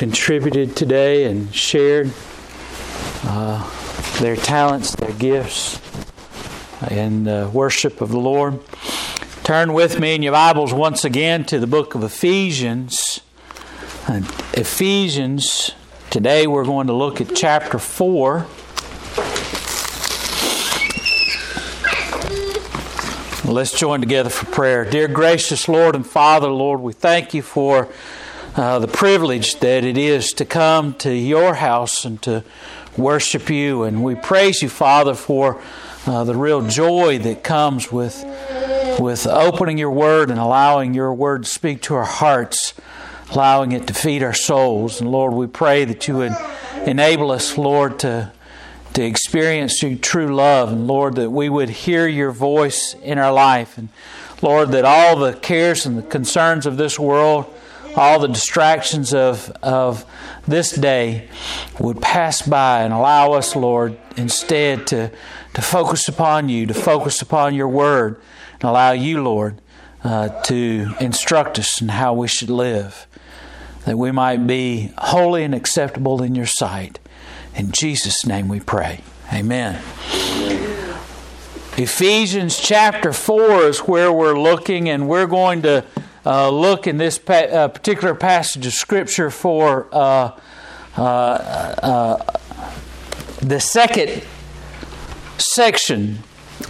contributed today and shared uh, their talents, their gifts in uh, worship of the Lord. Turn with me in your Bibles once again to the book of Ephesians. Uh, Ephesians, today we're going to look at chapter 4. Let's join together for prayer. Dear gracious Lord and Father, Lord, we thank you for uh, the privilege that it is to come to your house and to worship you. And we praise you, Father, for uh, the real joy that comes with, with opening your word and allowing your word to speak to our hearts, allowing it to feed our souls. And Lord, we pray that you would enable us, Lord, to to experience your true love, and Lord, that we would hear your voice in our life, and Lord, that all the cares and the concerns of this world all the distractions of, of this day would pass by and allow us, Lord, instead to, to focus upon you, to focus upon your word, and allow you, Lord, uh, to instruct us in how we should live, that we might be holy and acceptable in your sight. In Jesus' name we pray. Amen. Ephesians chapter 4 is where we're looking, and we're going to uh, look in this pa- uh, particular passage of Scripture for uh, uh, uh, the second section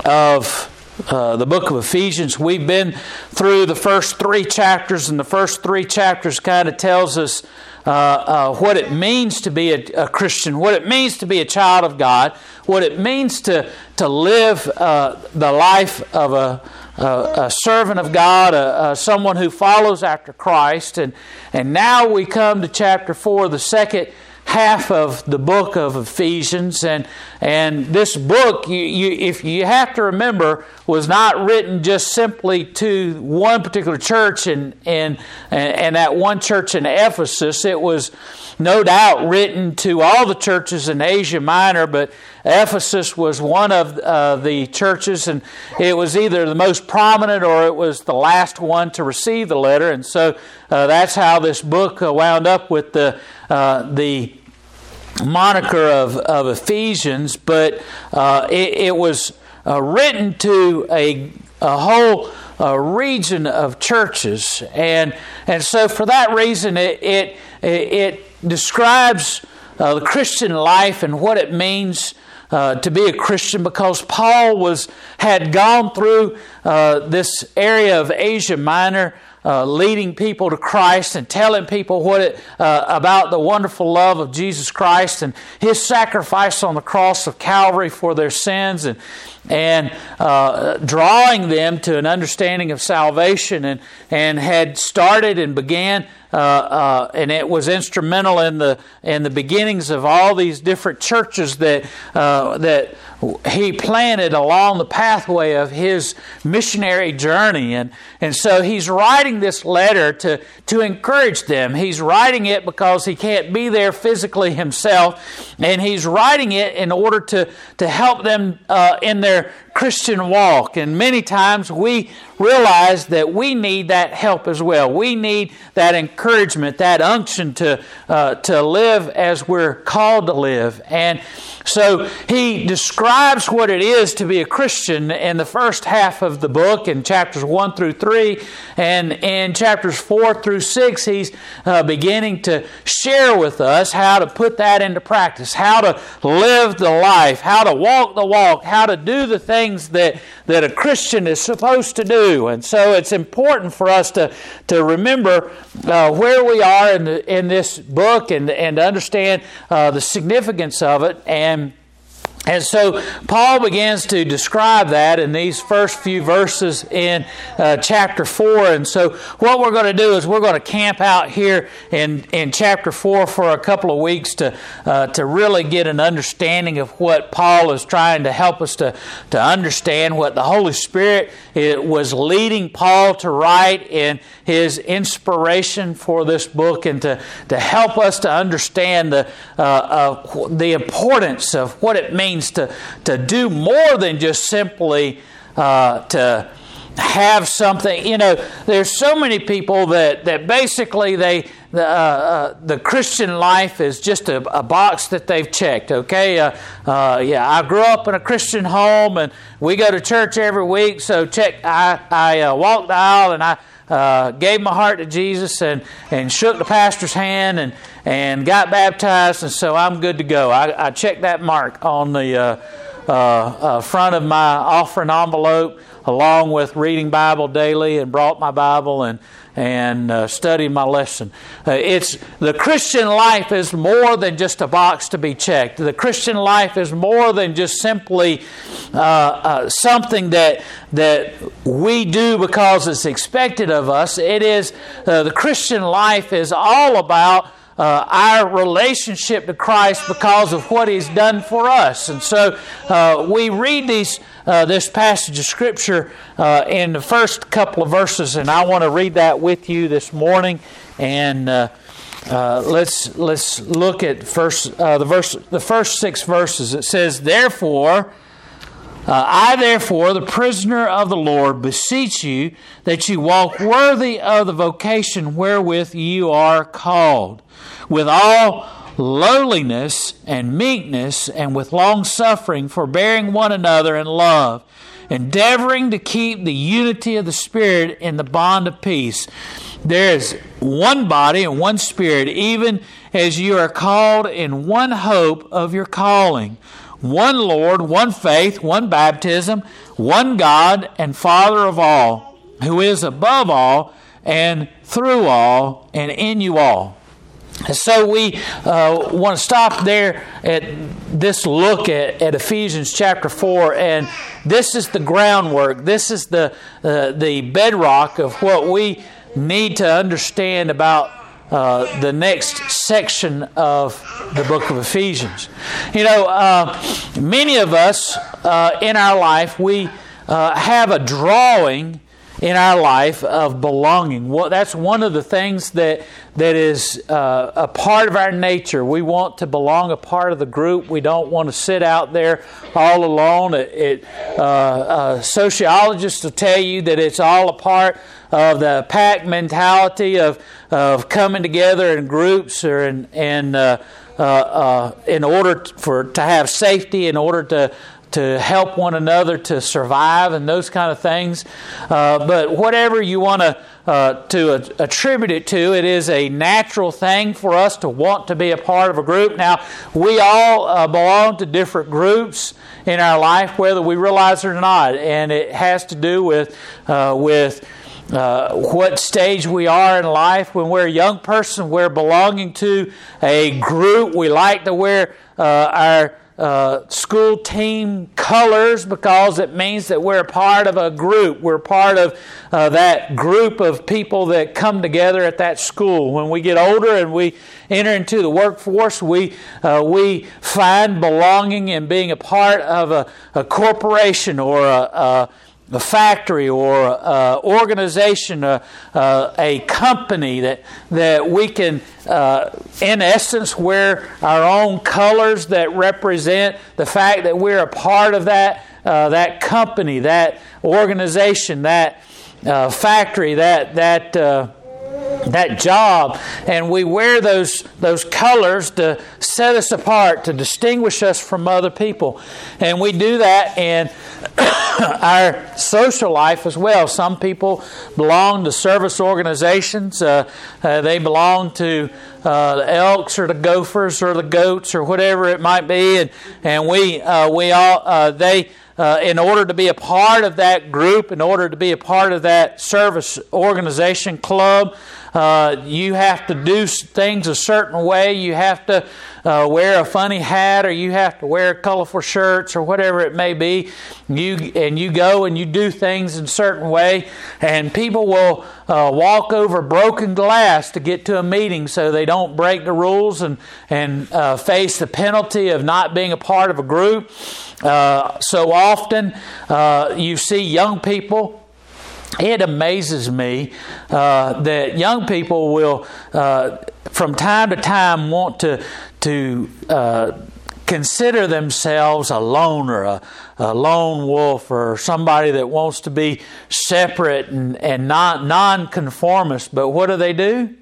of the book of Ephesians. We've been through the first three chapters, and the first three chapters kind of tells us what it means to be a, a, Christian, what it means to be a child of God, what it means to to live the life of a a, servant of God, a, a, someone who follows after Christ. And, and now we come to chapter 4, the second half of the book of Ephesians. And, and this book, you, you, if you have to remember, was not written just simply to one particular church and, and, and that one church in Ephesus. It was no doubt written to all the churches in Asia Minor, but Ephesus was one of uh, the churches, and it was either the most prominent or it was the last one to receive the letter. And so uh, that's how this book uh, wound up with the, uh, the moniker of, of Ephesians, but uh, it, it, was written to a, a whole region of churches. And, and so, for that reason, it, it, it describes uh, the Christian life and what it means uh, to be a Christian because Paul was had gone through uh, this area of Asia Minor. Uh, leading people to Christ and telling people what it, uh, about the wonderful love of Jesus Christ and His sacrifice on the cross of Calvary for their sins, and and uh, drawing them to an understanding of salvation, and and had started and began uh, uh, and it was instrumental in the in the beginnings of all these different churches that uh, that he planted along the pathway of his missionary journey. And, and so he's writing this letter to, to encourage them. He's writing it because he can't be there physically himself, and he's writing it in order to, to help them uh, in their Christian walk. And many times we realize that we need that help as well. We need that encouragement, that unction to, uh, to live as we're called to live. And so he describes what it is to be a Christian in the first half of the book, in chapters 1 through 3. And in chapters 4 through 6, he's uh, beginning to share with us how to put that into practice, how to live the life, how to walk the walk, how to do the things that, that a Christian is supposed to do. And so it's important for us to, to remember uh, where we are in, the, in this book and, and understand uh, the significance of it. And And so Paul begins to describe that in these first few verses in uh, chapter 4. And so what we're going to do is we're going to camp out here in, in chapter 4 for a couple of weeks to, uh, to really get an understanding of what Paul is trying to help us to, to understand, what the Holy Spirit it was leading Paul to write in his inspiration for this book and to, to help us to understand the, uh, uh, the importance of what it means to, to do more than just simply uh, to have something. You know, there's so many people that, that basically they the, uh, uh, the Christian life is just a, a, box that they've checked. Okay, uh, uh, yeah, I grew up in a Christian home and we go to church every week. So check, I I uh, walked the aisle and I. Uh, gave my heart to Jesus and, and shook the pastor's hand and, and got baptized, and so I'm good to go. I, I checked that mark on the uh, uh, uh, front of my offering envelope along with reading Bible daily and brought my Bible and and uh, studied my lesson. Uh, it's the Christian life is more than just a box to be checked. The Christian life is more than just simply uh, uh something that that we do because it's expected of us. It is uh, the Christian life is all about uh, our relationship to Christ because of what He's done for us. And so uh, we read these, uh, this passage of Scripture uh, in the first couple of verses, and I want to read that with you this morning. And uh, uh, let's let's look at first the verse, the first six verses. It says, "Therefore." Uh, I, therefore, the prisoner of the Lord, beseech you that you walk worthy of the vocation wherewith you are called, with all lowliness and meekness, and with long suffering, forbearing one another in love, endeavoring to keep the unity of the Spirit in the bond of peace. There is one body and one Spirit, even as you are called in one hope of your calling one Lord, one faith, one baptism, one God and Father of all, who is above all and through all and in you all. And so we uh, want to stop there at this look at, at, Ephesians chapter 4, and this is the groundwork, this is the, uh, the bedrock of what we need to understand about uh, the next section of the book of Ephesians. You know, uh, many of us uh, in our life, we uh, have a drawing in our life of belonging. Well, that's one of the things that that is uh, a part of our nature. We want to belong a part of the group. We don't want to sit out there all alone. It, it uh, uh, sociologists will tell you that it's all a part of the pack mentality of of coming together in groups or in in uh, uh, uh, in order for to have safety, in order to to help one another to survive and those kind of things. Uh, but whatever you want to uh, to attribute it to, it is a natural thing for us to want to be a part of a group. Now, we all uh, belong to different groups in our life, whether we realize it or not, and it has to do with uh, with. Uh, what stage we are in life. When we're a young person, we're belonging to a group. We like to wear uh, our uh, school team colors because it means that we're a part of a group. We're part of uh, that group of people that come together at that school. When we get older and we enter into the workforce, we, uh, we find belonging in being a part of a, a corporation or a, a a factory or uh, organization, uh, uh, a company that, that we can, uh, in essence, wear our own colors that represent the fact that we're a part of that, uh, that company, that organization, that uh, factory, that, that that job and we wear those those colors to set us apart to distinguish us from other people. And we do that in our social life as well. Some people belong to service organizations. Uh, uh, they belong to uh, the elks or the gophers or the goats or whatever it might be. And and we uh, we all uh, they uh, in order to be a part of that group, in order to be a part of that service organization club, uh, you have to do things a certain way. You have to uh, wear a funny hat, or you have to wear colorful shirts, or whatever it may be. You and you go and you do things in a certain way, and people will uh, walk over broken glass to get to a meeting, so they don't break the rules and and uh, face the penalty of not being a part of a group. Uh, so often, uh, you see young people it amazes me uh, that young people will, uh, from time to time, want to to uh, consider themselves a loner, a, a lone wolf, or somebody that wants to be separate and, and non nonconformist. But what do they do?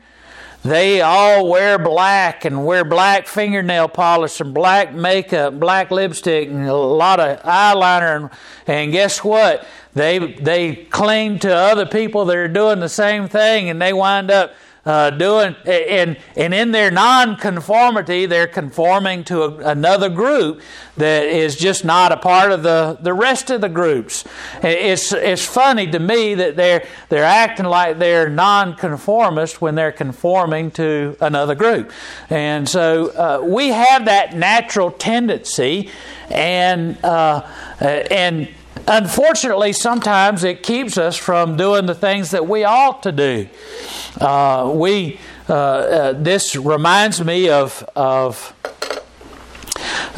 They all wear black and wear black fingernail polish and black makeup, black lipstick, and a lot of eyeliner. And, and guess what? They they claim to other people that are doing the same thing, and they wind up uh, doing and and in their nonconformity, they're conforming to a, another group that is just not a part of the, the rest of the groups. It's it's funny to me that they're they're acting like they're nonconformist when they're conforming to another group, and so uh, we have that natural tendency, and uh, and unfortunately, sometimes it keeps us from doing the things that we ought to do. Uh, we uh, uh, this reminds me of of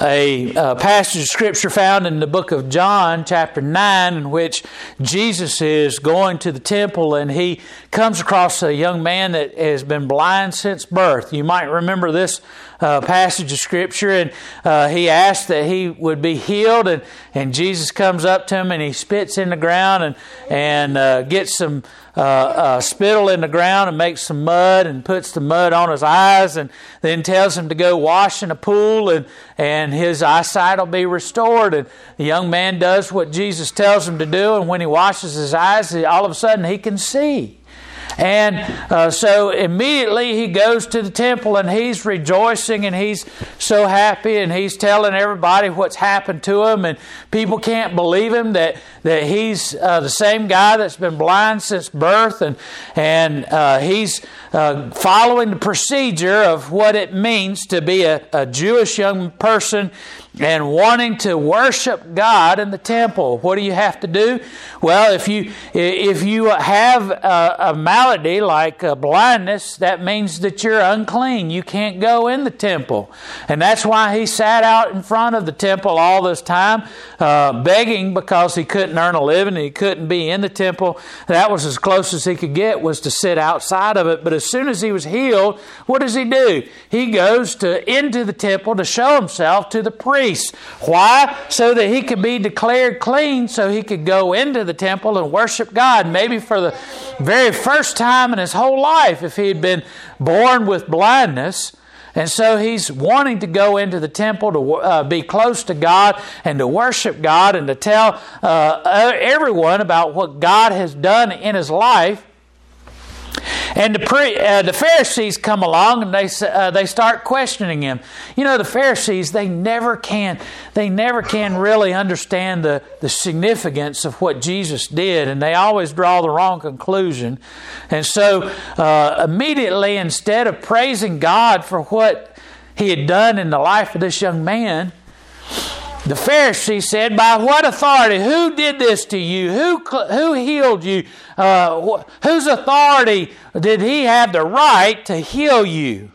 a, a, passage of scripture found in the book of John, chapter 9, in which Jesus is going to the temple and he comes across a young man that has been blind since birth. You might remember this uh, passage of scripture, and uh, he asked that he would be healed, and, and Jesus comes up to him and he spits in the ground and, and uh, gets some uh, uh, spittle in the ground and makes some mud and puts the mud on his eyes and then tells him to go wash in a pool and, and his eyesight will be restored. And the young man does what Jesus tells him to do, and when he washes his eyes, all of a sudden he can see. And uh, so immediately he goes to the temple and he's rejoicing and he's so happy and he's telling everybody what's happened to him. And people can't believe him that, that he's uh, the same guy that's been blind since birth. And, and uh, he's uh, following the procedure of what it means to be a, a Jewish young person and wanting to worship God in the temple. What do you have to do? Well, if you if you have a, a malady like blindness, that means that you're unclean. You can't go in the temple, and that's why he sat out in front of the temple all this time, uh, begging because he couldn't earn a living. He couldn't be in the temple. That was as close as he could get was to sit outside of it. But as soon as he was healed, what does he do? He goes to into the temple to show himself to the priest Why? So that he could be declared clean, so he could go into the temple and worship God, maybe for the very first time in his whole life if he had been born with blindness. And so he's wanting to go into the temple to uh, be close to God and to worship God and to tell uh, everyone about what God has done in his life. And the, pre, uh, the Pharisees come along and they uh, they start questioning him. You know, the Pharisees they never can they never can really understand the the significance of what Jesus did, and they always draw the wrong conclusion. And so, uh, immediately, instead of praising God for what He had done in the life of this young man, the Pharisee said, By what authority? Who did this to you? Who, who healed you? Uh, wh- whose authority did he have the right to heal you?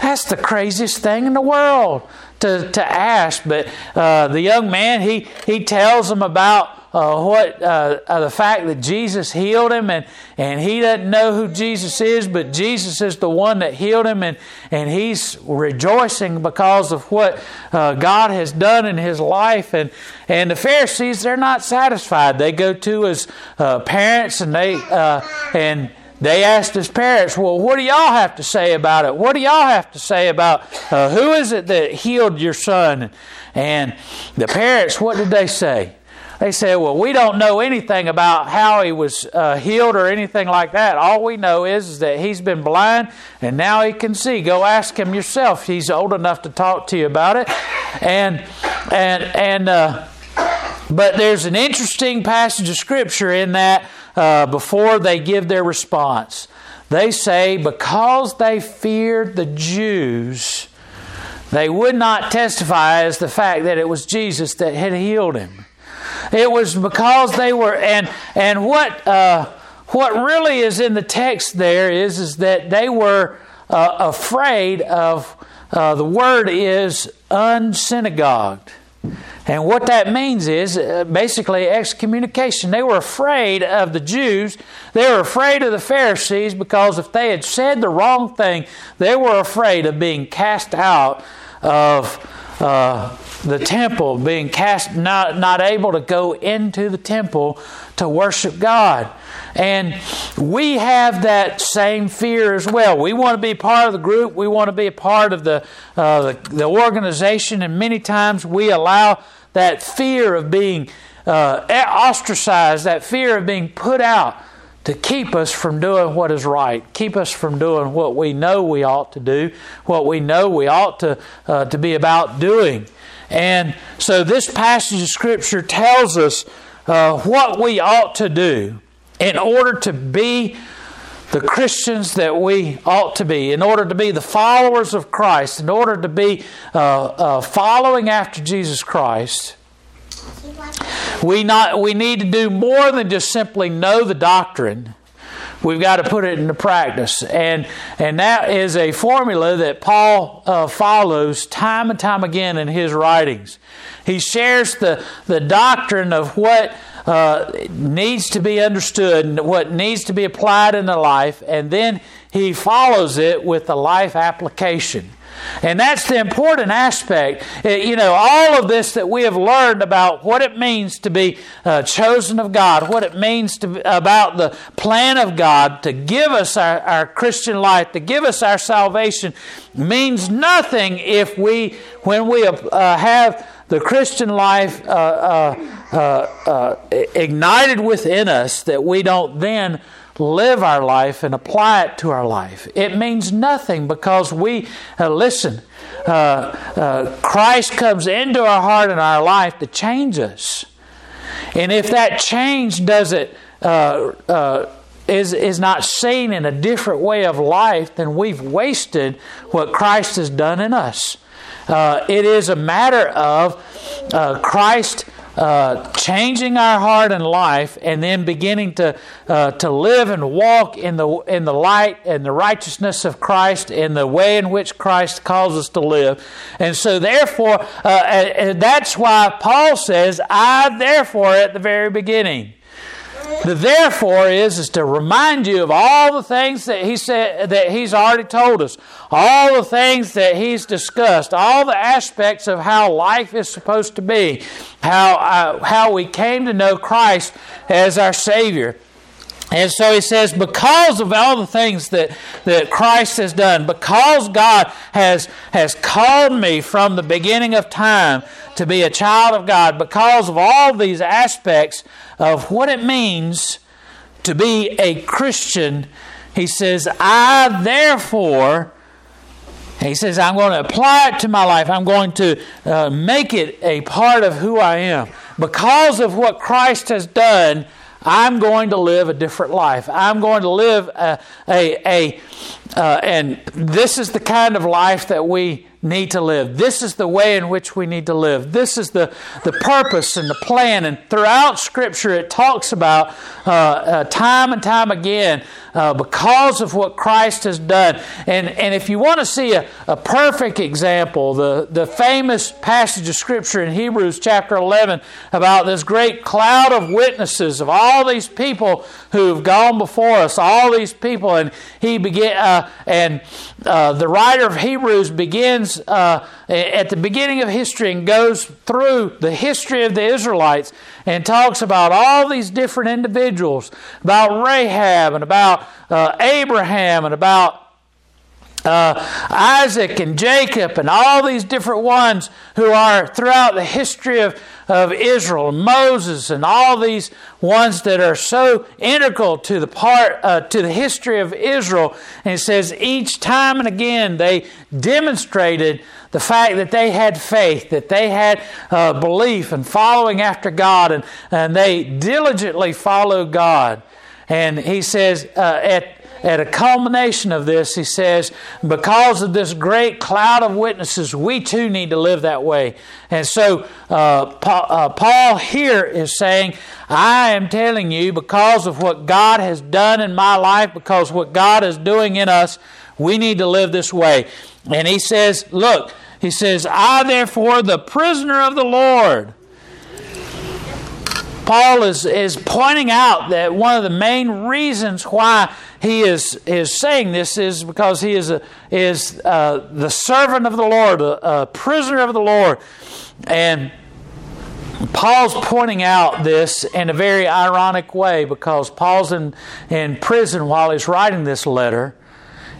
That's the craziest thing in the world to, to ask. But uh, the young man, he, he tells them about uh, what uh, uh, the fact that Jesus healed him, and, and he doesn't know who Jesus is, but Jesus is the one that healed him, and, and he's rejoicing because of what uh, God has done in his life. And, and the Pharisees, they're not satisfied. They go to his uh, parents and they uh, and they asked his parents, Well, what do y'all have to say about it? What do y'all have to say about uh, who is it that healed your son? And the parents, what did they say? They said, Well, we don't know anything about how he was uh, healed or anything like that. All we know is, is that he's been blind and now he can see. Go ask him yourself. He's old enough to talk to you about it. And, and, and, uh, But there's an interesting passage of Scripture in that uh, before they give their response. They say, because they feared the Jews, they would not testify as the fact that it was Jesus that had healed him. It was because they were, and and what uh, what really is in the text there is is that they were uh, afraid of. Uh, the word is unsynagogued. And what that means is uh, basically excommunication. They were afraid of the Jews. They were afraid of the Pharisees because if they had said the wrong thing, they were afraid of being cast out of uh, the temple, being cast, not, not able to go into the temple to worship God. And we have that same fear as well. We want to be part of the group, we want to be a part of the, uh, the, the, organization, and many times we allow that fear of being uh, ostracized, that fear of being put out to keep us from doing what is right, keep us from doing what we know we ought to do, what we know we ought to, uh, to be about doing. And so this passage of Scripture tells us uh, what we ought to do in order to be the Christians that we ought to be, in order to be the followers of Christ, in order to be uh, uh, following after Jesus Christ. We, not, we need to do more than just simply know the doctrine. We've got to put it into practice. And, and that is a formula that Paul uh, follows time and time again in his writings. He shares the, the doctrine of what uh, needs to be understood and what needs to be applied in the life, and then he follows it with the life application. And that's the important aspect. Uh, you know, all of this that we have learned about what it means to be uh, chosen of God, what it means to, about the plan of God to give us our, our Christian life, to give us our salvation, means nothing if we, when we uh, have the Christian life uh, uh, uh, uh, ignited within us that we don't then live our life and apply it to our life. It means nothing because we, uh, listen, Christ comes into our heart and our life to change us. And if that change doesn't, is, is not seen in a different way of life, then we've wasted what Christ has done in us. Uh, it is a matter of uh, Christ uh, changing our heart and life, and then beginning to uh, to live and walk in the in the light and the righteousness of Christ in the way in which Christ calls us to live. And so, therefore, uh, and that's why Paul says, "I therefore," at the very beginning. The therefore is is to remind you of all the things that he said that he's already told us, all the things that he's discussed, all the aspects of how life is supposed to be, how uh, how we came to know Christ as our Savior. And so he says, because of all the things that, that Christ has done, because God has, has called me from the beginning of time to be a child of God, because of all these aspects of what it means to be a Christian, he says, I therefore, he says, I'm going to apply it to my life. I'm going to uh, make it a part of who I am. Because of what Christ has done, I'm going to live a different life. I'm going to live a, a, a uh, and this is the kind of life that we need to live. This is the way in which we need to live. This is the, the purpose and the plan. And throughout Scripture, it talks about uh, uh, time and time again uh, because of what Christ has done. And, and if you want to see a, a perfect example, the, the famous passage of Scripture in Hebrews chapter 11 about this great cloud of witnesses of all these people who've gone before us, all these people, and he began, uh, and uh, the writer of Hebrews begins uh, at the beginning of history and goes through the history of the Israelites and talks about all these different individuals, about Rahab and about uh, Abraham and about uh, Isaac and Jacob and all these different ones who are throughout the history of, of Israel, Moses and all these ones that are so integral to the part uh, to the history of Israel. And it says each time and again they demonstrated the fact that they had faith, that they had uh, belief and following after God, and, and they diligently followed God. And he says uh, at at a culmination of this, he says, because of this great cloud of witnesses, we too need to live that way. And so uh, uh, Paul here is saying, I am telling you, because of what God has done in my life, because what God is doing in us, we need to live this way. And he says, Look, he says, I therefore, the prisoner of the Lord, Paul is, is pointing out that one of the main reasons why he is, is saying this is because he is, a, is uh, the servant of the Lord, a, a prisoner of the Lord. And Paul's pointing out this in a very ironic way because Paul's in, in prison while he's writing this letter.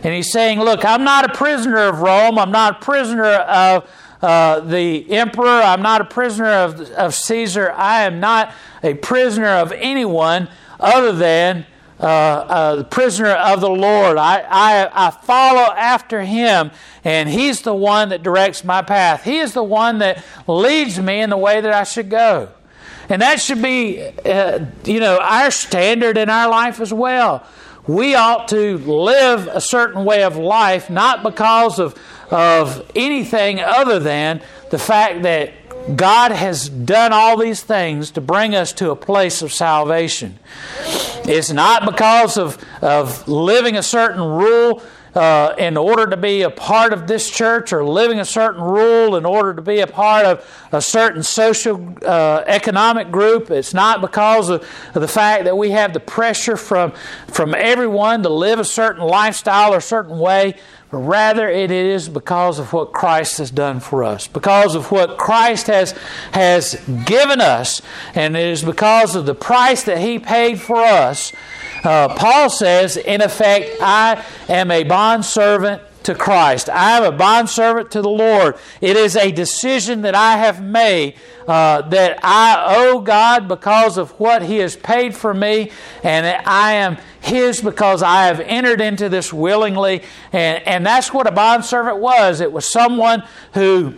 And he's saying, Look, I'm not a prisoner of Rome. I'm not a prisoner of uh, the emperor. I'm not a prisoner of, of Caesar. I am not a prisoner of anyone other than uh, uh, the prisoner of the Lord. I, I, I follow after him, and he's the one that directs my path. He is the one that leads me in the way that I should go. And that should be, uh, you know, our standard in our life as well. We ought to live a certain way of life, not because of, of anything other than the fact that God has done all these things to bring us to a place of salvation. It's not because of, of living a certain rule uh, in order to be a part of this church or living a certain rule in order to be a part of a certain social uh, economic group. It's not because of, of, the fact that we have the pressure from, from everyone to live a certain lifestyle or a certain way but rather it is because of what Christ has done for us, because of what Christ has, has given us, and it is because of the price that He paid for us. Uh, Paul says, in effect, I am a bondservant to Christ. I am a bondservant to the Lord. It is a decision that I have made uh, that I owe God because of what He has paid for me, and I am His because I have entered into this willingly. And, and that's what a bondservant was. It was someone who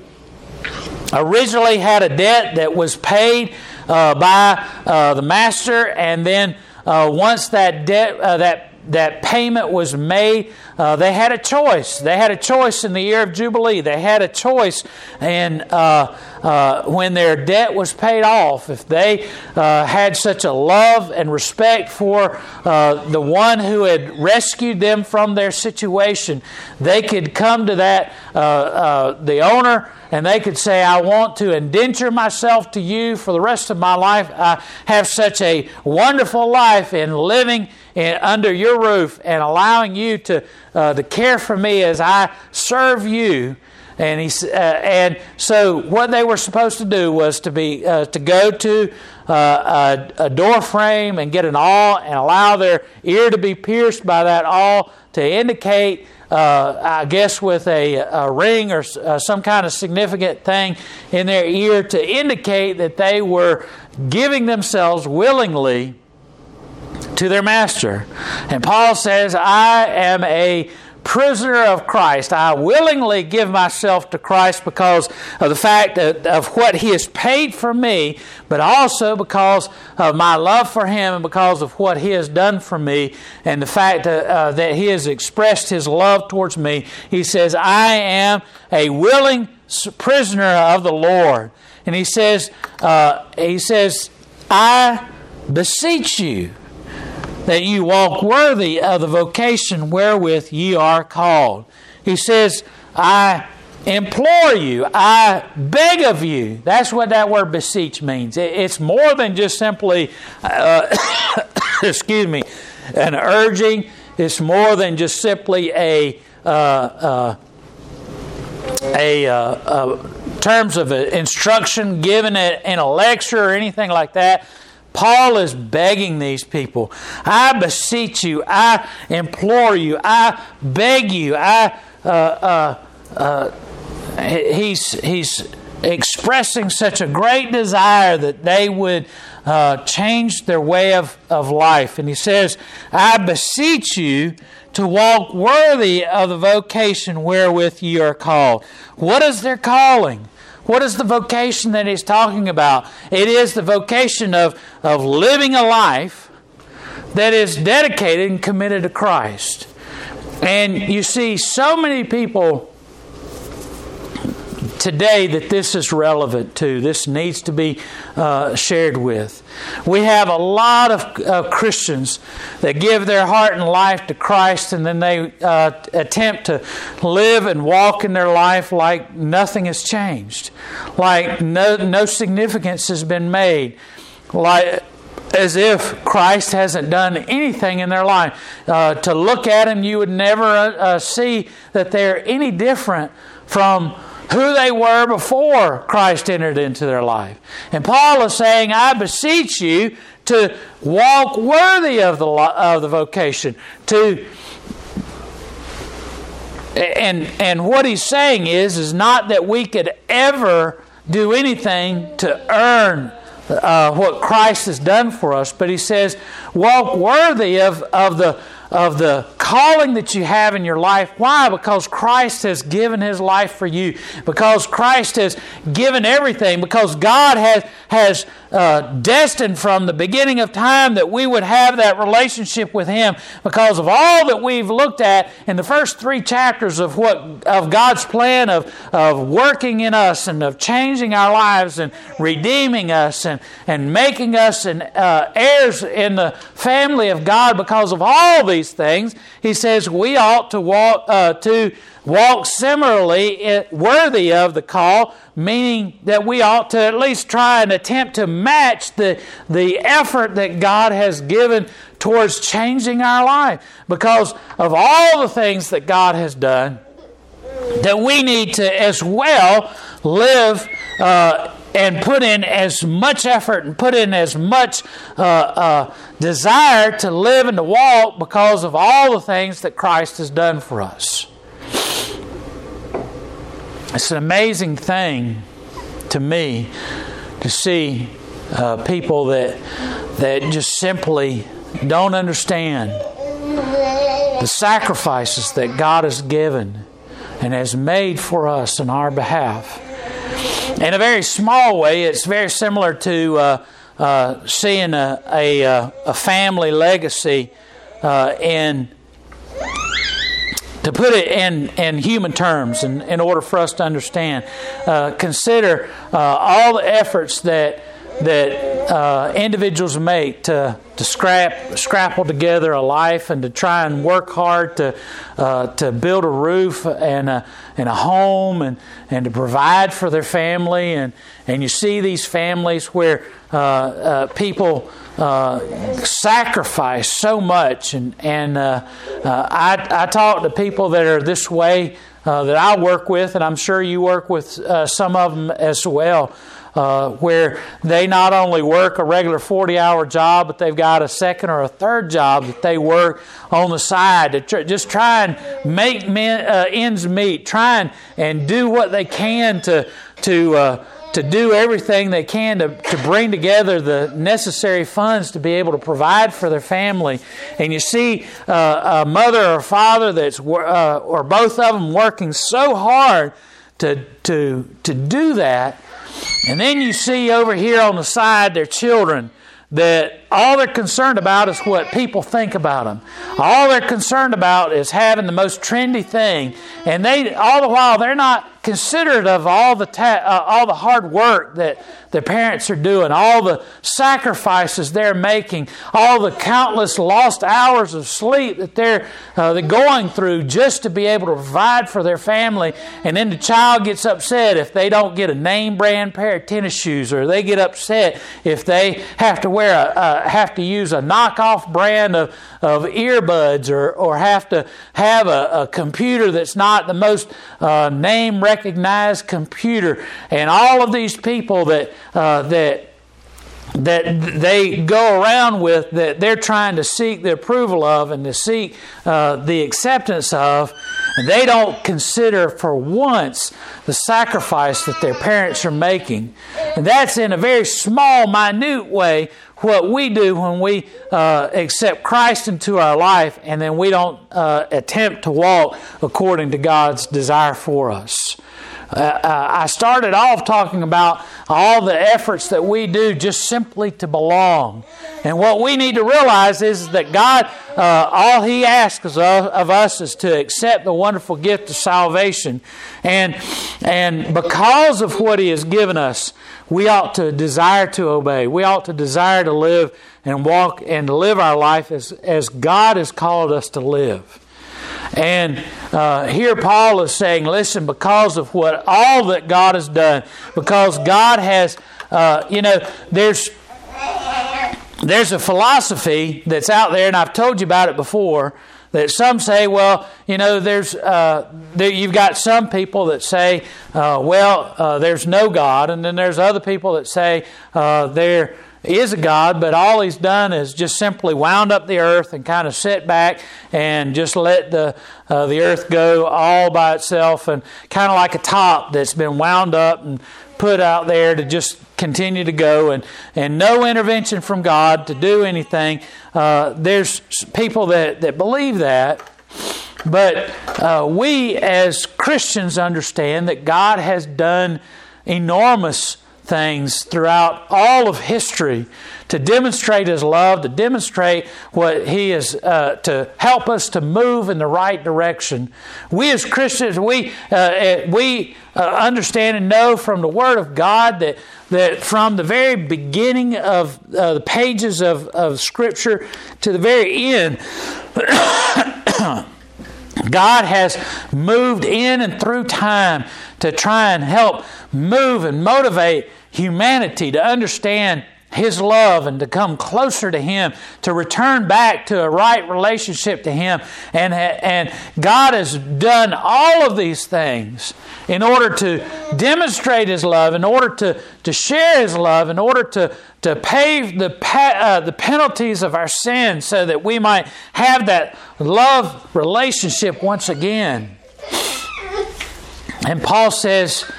originally had a debt that was paid uh, by uh, the master, and then uh, once that debt, uh, that that payment was made, uh, they had a choice. They had a choice in the year of Jubilee. They had a choice and uh, uh, when their debt was paid off, if they uh, had such a love and respect for uh, the one who had rescued them from their situation, they could come to that, uh, the owner, and they could say, I want to indenture myself to you for the rest of my life. I have such a wonderful life in living in, under your roof and allowing you to, uh, to care for me as I serve you. And, he, uh, and so what they were supposed to do was to, be, uh, to go to uh, a, a door frame and get an awl and allow their ear to be pierced by that awl to indicate uh, I guess with a, a ring or uh, some kind of significant thing in their ear to indicate that they were giving themselves willingly to their master. And Paul says, I am a prisoner of Christ. I willingly give myself to Christ because of the fact that, of what He has paid for me, but also because of my love for Him and because of what He has done for me and the fact that, uh, that He has expressed His love towards me. He says, I am a willing prisoner of the Lord. And He says, uh, He says, I beseech you that you walk worthy of the vocation wherewith ye are called. He says, I implore you, I beg of you. That's what that word beseech means. It's more than just simply, uh, excuse me, an urging. It's more than just simply a, uh, uh, a uh, uh, terms of instruction given in a lecture or anything like that. Paul is begging these people, I beseech you, I implore you, I beg you, I, uh, uh, uh, he's, he's expressing such a great desire that they would uh, change their way of, of life. And he says, I beseech you to walk worthy of the vocation wherewith ye are called. What is their calling? What is the vocation that he's talking about? It is the vocation of, of living a life that is dedicated and committed to Christ. And you see so many people today that this is relevant to. This needs to be uh, shared with. We have a lot of uh, Christians that give their heart and life to Christ and then they uh, attempt to live and walk in their life like nothing has changed, like no, no significance has been made, like as if Christ hasn't done anything in their life. Uh, to look at them, you would never uh, see that they're any different from who they were before Christ entered into their life. And Paul is saying, I beseech you to walk worthy of the, of the vocation, to and and what he's saying is is not that we could ever do anything to earn uh, what Christ has done for us, but he says, walk worthy of, of the of the calling that you have in your life. Why? Because Christ has given His life for you. Because Christ has given everything. Because God has, has uh, destined from the beginning of time that we would have that relationship with Him. Because of all that we've looked at in the first three chapters of what of God's plan of, of working in us and of changing our lives and redeeming us and, and making us an, uh, heirs in the family of God because of all these these things, he says we ought to walk uh, to walk similarly worthy of the call, meaning that we ought to at least try and attempt to match the the effort that God has given towards changing our life. Because of all the things that God has done that we need to as well live uh, and put in as much effort and put in as much uh, uh, desire to live and to walk because of all the things that Christ has done for us. It's an amazing thing to me to see uh, people that that just simply don't understand the sacrifices that God has given and has made for us in our behalf. In a very small way, it's very similar to uh, uh, seeing a, a, uh, a, family legacy uh, in to put it in, in human terms in, in order for us to understand. Uh, consider uh, all the efforts that that uh, individuals make to, to scrap scrapple together a life and to try and work hard to uh, to build a roof and a and a home and, and to provide for their family. And and you see these families where uh, uh people uh, sacrifice so much. And and uh, I I talk to people that are this way that I work with and I'm sure you work with some of them as well uh, where they not only work a regular 40 hour job, but they've got a second or a third job that they work on the side to tr- just try and make men, uh, ends meet, try and, and do what they can to, to, uh, to do everything they can to, to bring together the necessary funds to be able to provide for their family. And you see uh, a mother or father that's, uh, or both of them working so hard to, to, to do that and then you see over here on the side their children that all they're concerned about is what people think about them. All they're concerned about is having the most trendy thing. And they all the while they're not considerate of all the ta- uh, all the hard work that the parents are doing, all the sacrifices they're making, all the countless lost hours of sleep that they're, uh, they're going through just to be able to provide for their family. And then the child gets upset if they don't get a name brand pair of tennis shoes, or they get upset if they have to wear a, have to use a knockoff brand of, of earbuds, or, or have to have a, a computer that's not the most uh, name recognized computer. And all of these people that uh, that that they go around with that they're trying to seek the approval of and to seek uh, the acceptance of, they don't consider for once the sacrifice that their parents are making. And that's in a very small, minute way what we do when we uh, accept Christ into our life and then we don't uh, attempt to walk according to God's desire for us. Uh, uh, I started off talking about all the efforts that we do just simply to belong. And what we need to realize is that God, uh, all He asks of, of us is to accept the wonderful gift of salvation. And, and because of what He has given us, we ought to desire to obey. We ought to desire to live and walk and live our life as, as God has called us to live. And uh, here Paul is saying, listen, because of what all that God has done, because God has, uh, you know, there's there's a philosophy that's out there, and I've told you about it before. That some say, well, you know, there's uh, there, you've got some people that say, uh, well, uh, there's no God, and then there's other people that say uh, there is a God, but all he's done is just simply wound up the earth and kind of sit back and just let the uh, the earth go all by itself and kind of like a top that's been wound up and put out there to just continue to go and, and no intervention from God to do anything. Uh, there's people that, that believe that. But uh, we as Christians understand that God has done enormous things throughout all of history to demonstrate His love, to demonstrate what He is, uh, to help us to move in the right direction. We as Christians, we, uh, uh, we uh, understand and know from the Word of God that, that from the very beginning of uh, the pages of, of Scripture to the very end, God has moved in and through time to try and help move and motivate humanity to understand his love and to come closer to him to return back to a right relationship to him. And and God has done all of these things in order to demonstrate his love in order to to share his love in order to to pay the uh, the penalties of our sins so that we might have that love relationship once again. And Paul says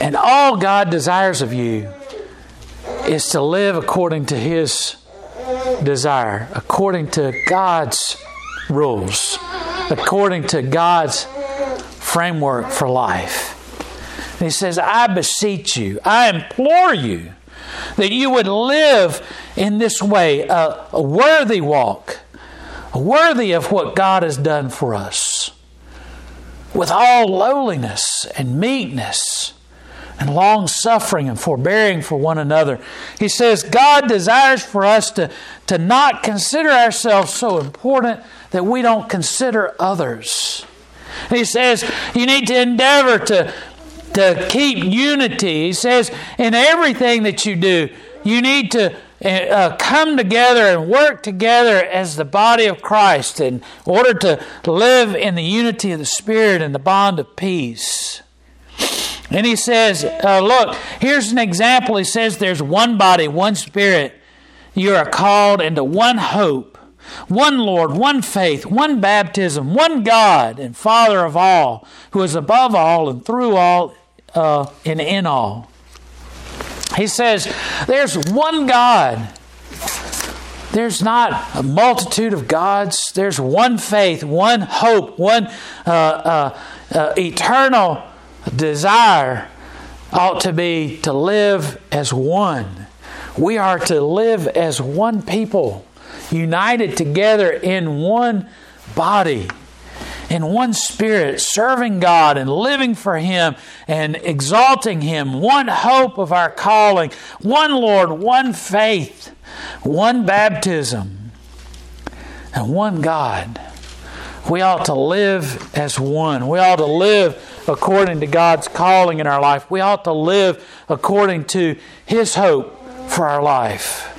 and all God desires of you is to live according to His desire, according to God's rules, according to God's framework for life. And He says, I beseech you, I implore you that you would live in this way, a, a worthy walk, worthy of what God has done for us, with all lowliness and meekness and long suffering and forbearing for one another. He says God desires for us to, to not consider ourselves so important that we don't consider others. He says you need to endeavor to, to keep unity. He says in everything that you do, you need to uh, come together and work together as the body of Christ in order to live in the unity of the Spirit and the bond of peace. And he says, uh, Look, here's an example. He says, There's one body, one spirit. You are called into one hope, one Lord, one faith, one baptism, one God and Father of all, who is above all and through all uh, and in all. He says, There's one God. There's not a multitude of gods. There's one faith, one hope, one uh, uh, uh eternal desire ought to be to live as one. We are to live as one people, united together in one body, in one spirit, serving God and living for Him and exalting Him. One hope of our calling, one Lord, one faith, one baptism, and one God. We ought to live as one. We ought to live according to God's calling in our life. We ought to live according to His hope for our life.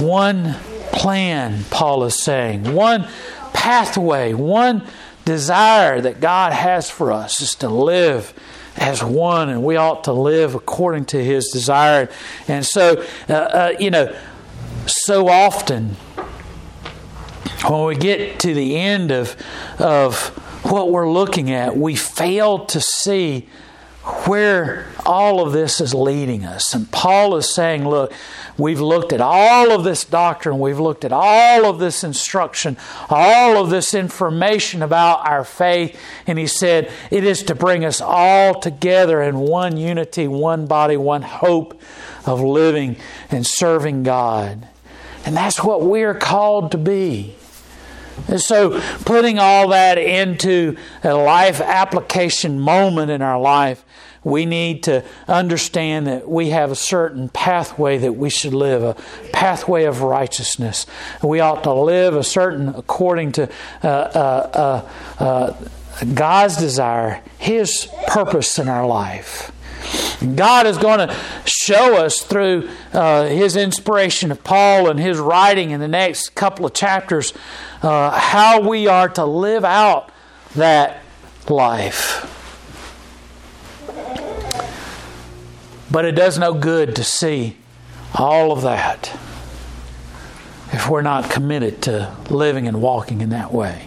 One plan, Paul is saying, one pathway, one desire that God has for us is to live as one, and we ought to live according to His desire. And so, uh, uh, you know, so often when we get to the end of, of what we're looking at, we fail to see where all of this is leading us. And Paul is saying, look, we've looked at all of this doctrine, we've looked at all of this instruction, all of this information about our faith, and he said, it is to bring us all together in one unity, one body, one hope of living and serving God. And that's what we're called to be. And so, putting all that into a life application moment in our life, we need to understand that we have a certain pathway that we should live, a pathway of righteousness. We ought to live a certain according to uh, uh, uh, uh God's desire, His purpose in our life. God is going to show us through uh, His inspiration of Paul and his writing in the next couple of chapters uh, how we are to live out that life. But it does no good to see all of that if we're not committed to living and walking in that way.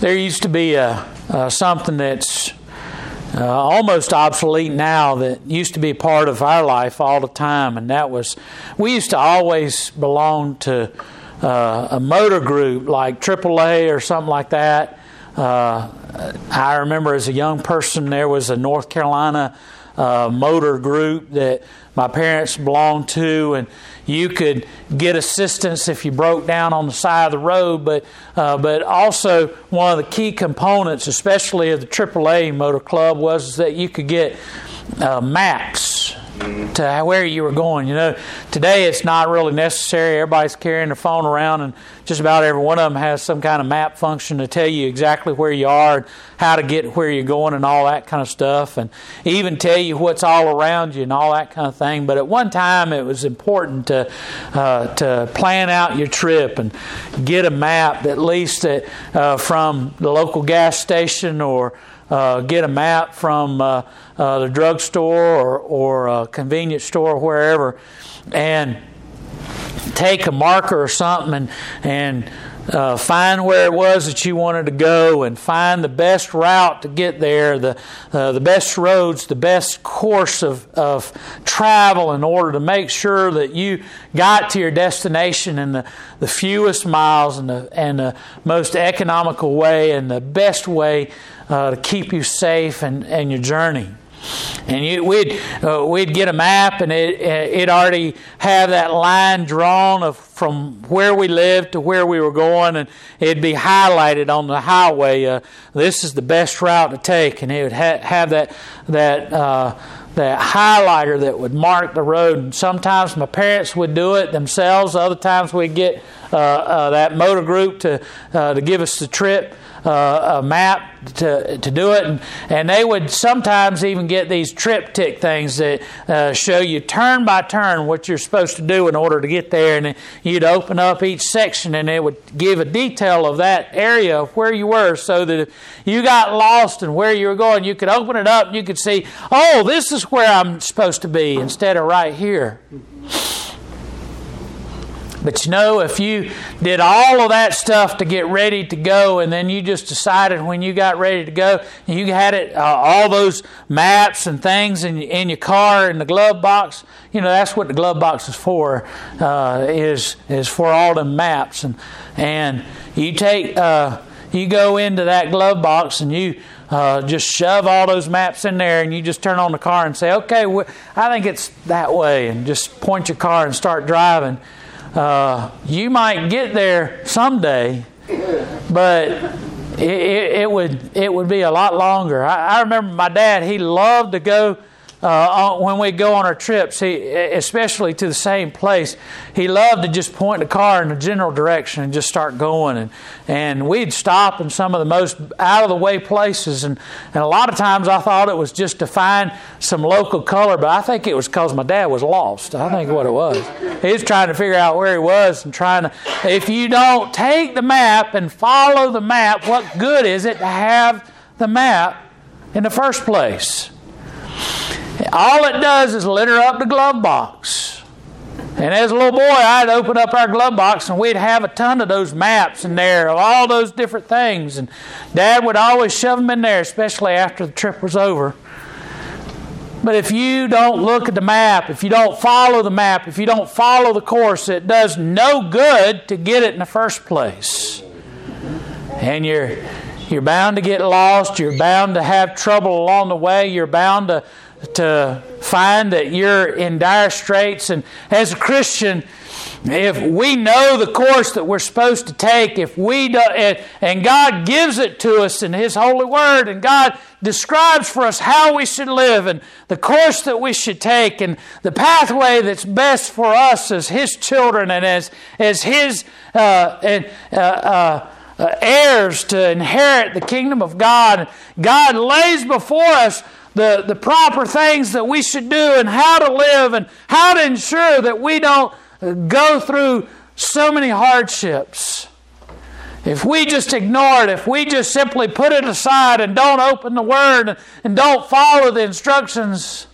There used to be a, a something that's uh, almost obsolete now that used to be part of our life all the time, and that was we used to always belong to uh, a motor group like AAA or something like that. Uh, I remember as a young person there was a North Carolina uh, motor group that my parents belonged to, and you could get assistance if you broke down on the side of the road. But uh, but also one of the key components, especially of the AAA Motor Club, was that you could get uh, maps to where you were going. You know, today it's not really necessary. Everybody's carrying their phone around, and just about every one of them has some kind of map function to tell you exactly where you are, and how to get where you're going, and all that kind of stuff, and even tell you what's all around you and all that kind of thing. But at one time, it was important to uh, to plan out your trip and get a map, at least that, uh, from the local gas station or uh, get a map from uh, uh, the drugstore or, or a convenience store or wherever, and take a marker or something and, and uh, find where it was that you wanted to go and find the best route to get there, the, uh, the best roads, the best course of, of travel in order to make sure that you got to your destination in the, the fewest miles and the, and the most economical way and the best way uh, to keep you safe and, and your journey. And you, we'd uh, we'd get a map, and it it already have that line drawn of from where we lived to where we were going, and it'd be highlighted on the highway. Uh, this is the best route to take, and it would ha- have that that. Uh, that highlighter that would mark the road. And sometimes my parents would do it themselves. Other times we'd get uh, uh, that motor group to uh, to give us the trip uh, a map to, to do it. And, and they would sometimes even get these TripTik things that uh, show you turn by turn what you're supposed to do in order to get there. And you'd open up each section and it would give a detail of that area of where you were so that if you got lost and where you were going, you could open it up and you could see, oh, this is where I'm supposed to be instead of right here. But you know, if you did all of that stuff to get ready to go, and then you just decided when you got ready to go, you had it uh, all those maps and things in, in your car in the glove box. You know, that's what the glove box is for. Uh, is is for all the maps, and and you take uh, you go into that glove box and you. Uh, just shove all those maps in there and you just turn on the car and say, okay, I think it's that way, and just point your car and start driving uh, you might get there someday, but it, it, it, would it would be a lot longer. I, I, remember my dad; he loved to go uh, when we go on our trips, he, especially to the same place, he loved to just point the car in a general direction and just start going. And, and we'd stop in some of the most out of the way places. And, and a lot of times I thought it was just to find some local color, but I think it was because my dad was lost. I think what it was. He was trying to figure out where he was and trying to. If you don't take the map and follow the map, what good is it to have the map in the first place? All it does is litter up the glove box. And as a little boy, I'd open up our glove box and we'd have a ton of those maps in there of all those different things. And Dad would always shove them in there, especially after the trip was over. But if you don't look at the map, if you don't follow the map, if you don't follow the course, it does no good to get it in the first place. And you're you're bound to get lost, you're bound to have trouble along the way, you're bound to to find that you're in dire straits. And as a Christian, if we know the course that we're supposed to take, if we do, and God gives it to us in His holy word, and God describes for us how we should live and the course that we should take, and the pathway that's best for us as His children and as as His uh, and, uh, uh, uh heirs to inherit the kingdom of God. God lays before us the, the proper things that we should do and how to live and how to ensure that we don't go through so many hardships. If we just ignore it, if we just simply put it aside and don't open the Word and don't follow the instructions,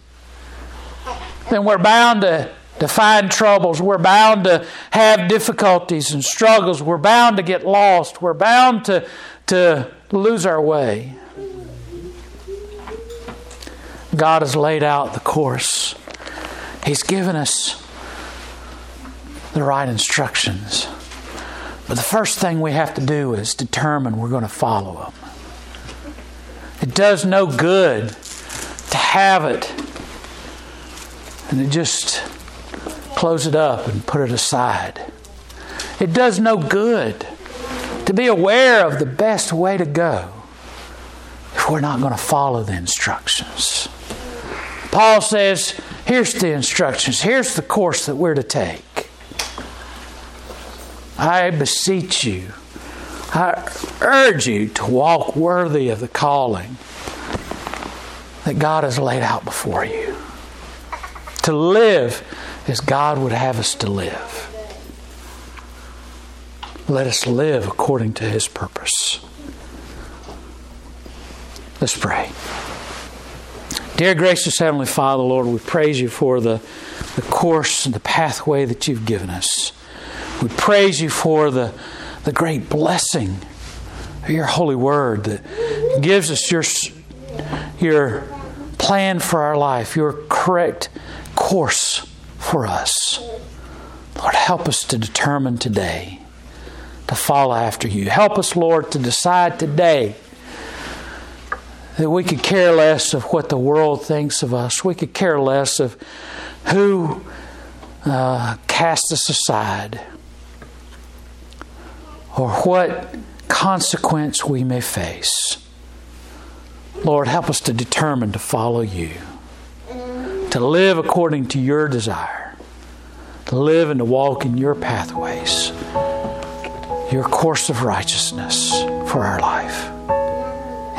then we're bound to, to find troubles. We're bound to have difficulties and struggles. We're bound to get lost. We're bound to, to lose our way. God has laid out the course. He's given us the right instructions. But the first thing we have to do is determine we're going to follow them. It does no good to have it and just close it up and put it aside. It does no good to be aware of the best way to go if we're not going to follow the instructions. Paul says, here's the instructions, here's the course that we're to take. I beseech you, I urge you to walk worthy of the calling that God has laid out before you. To live as God would have us to live. Let us live according to His purpose. Let's pray. Dear gracious Heavenly Father, Lord, we praise you for the, the course and the pathway that you've given us. We praise you for the, the great blessing of your holy word that gives us your, your plan for our life, your correct course for us. Lord, help us to determine today to follow after you. Help us, Lord, to decide today that we could care less of what the world thinks of us. We could care less of who uh, cast us aside or what consequence we may face. Lord, help us to determine to follow you, to live according to your desire, to live and to walk in your pathways, your course of righteousness for our life.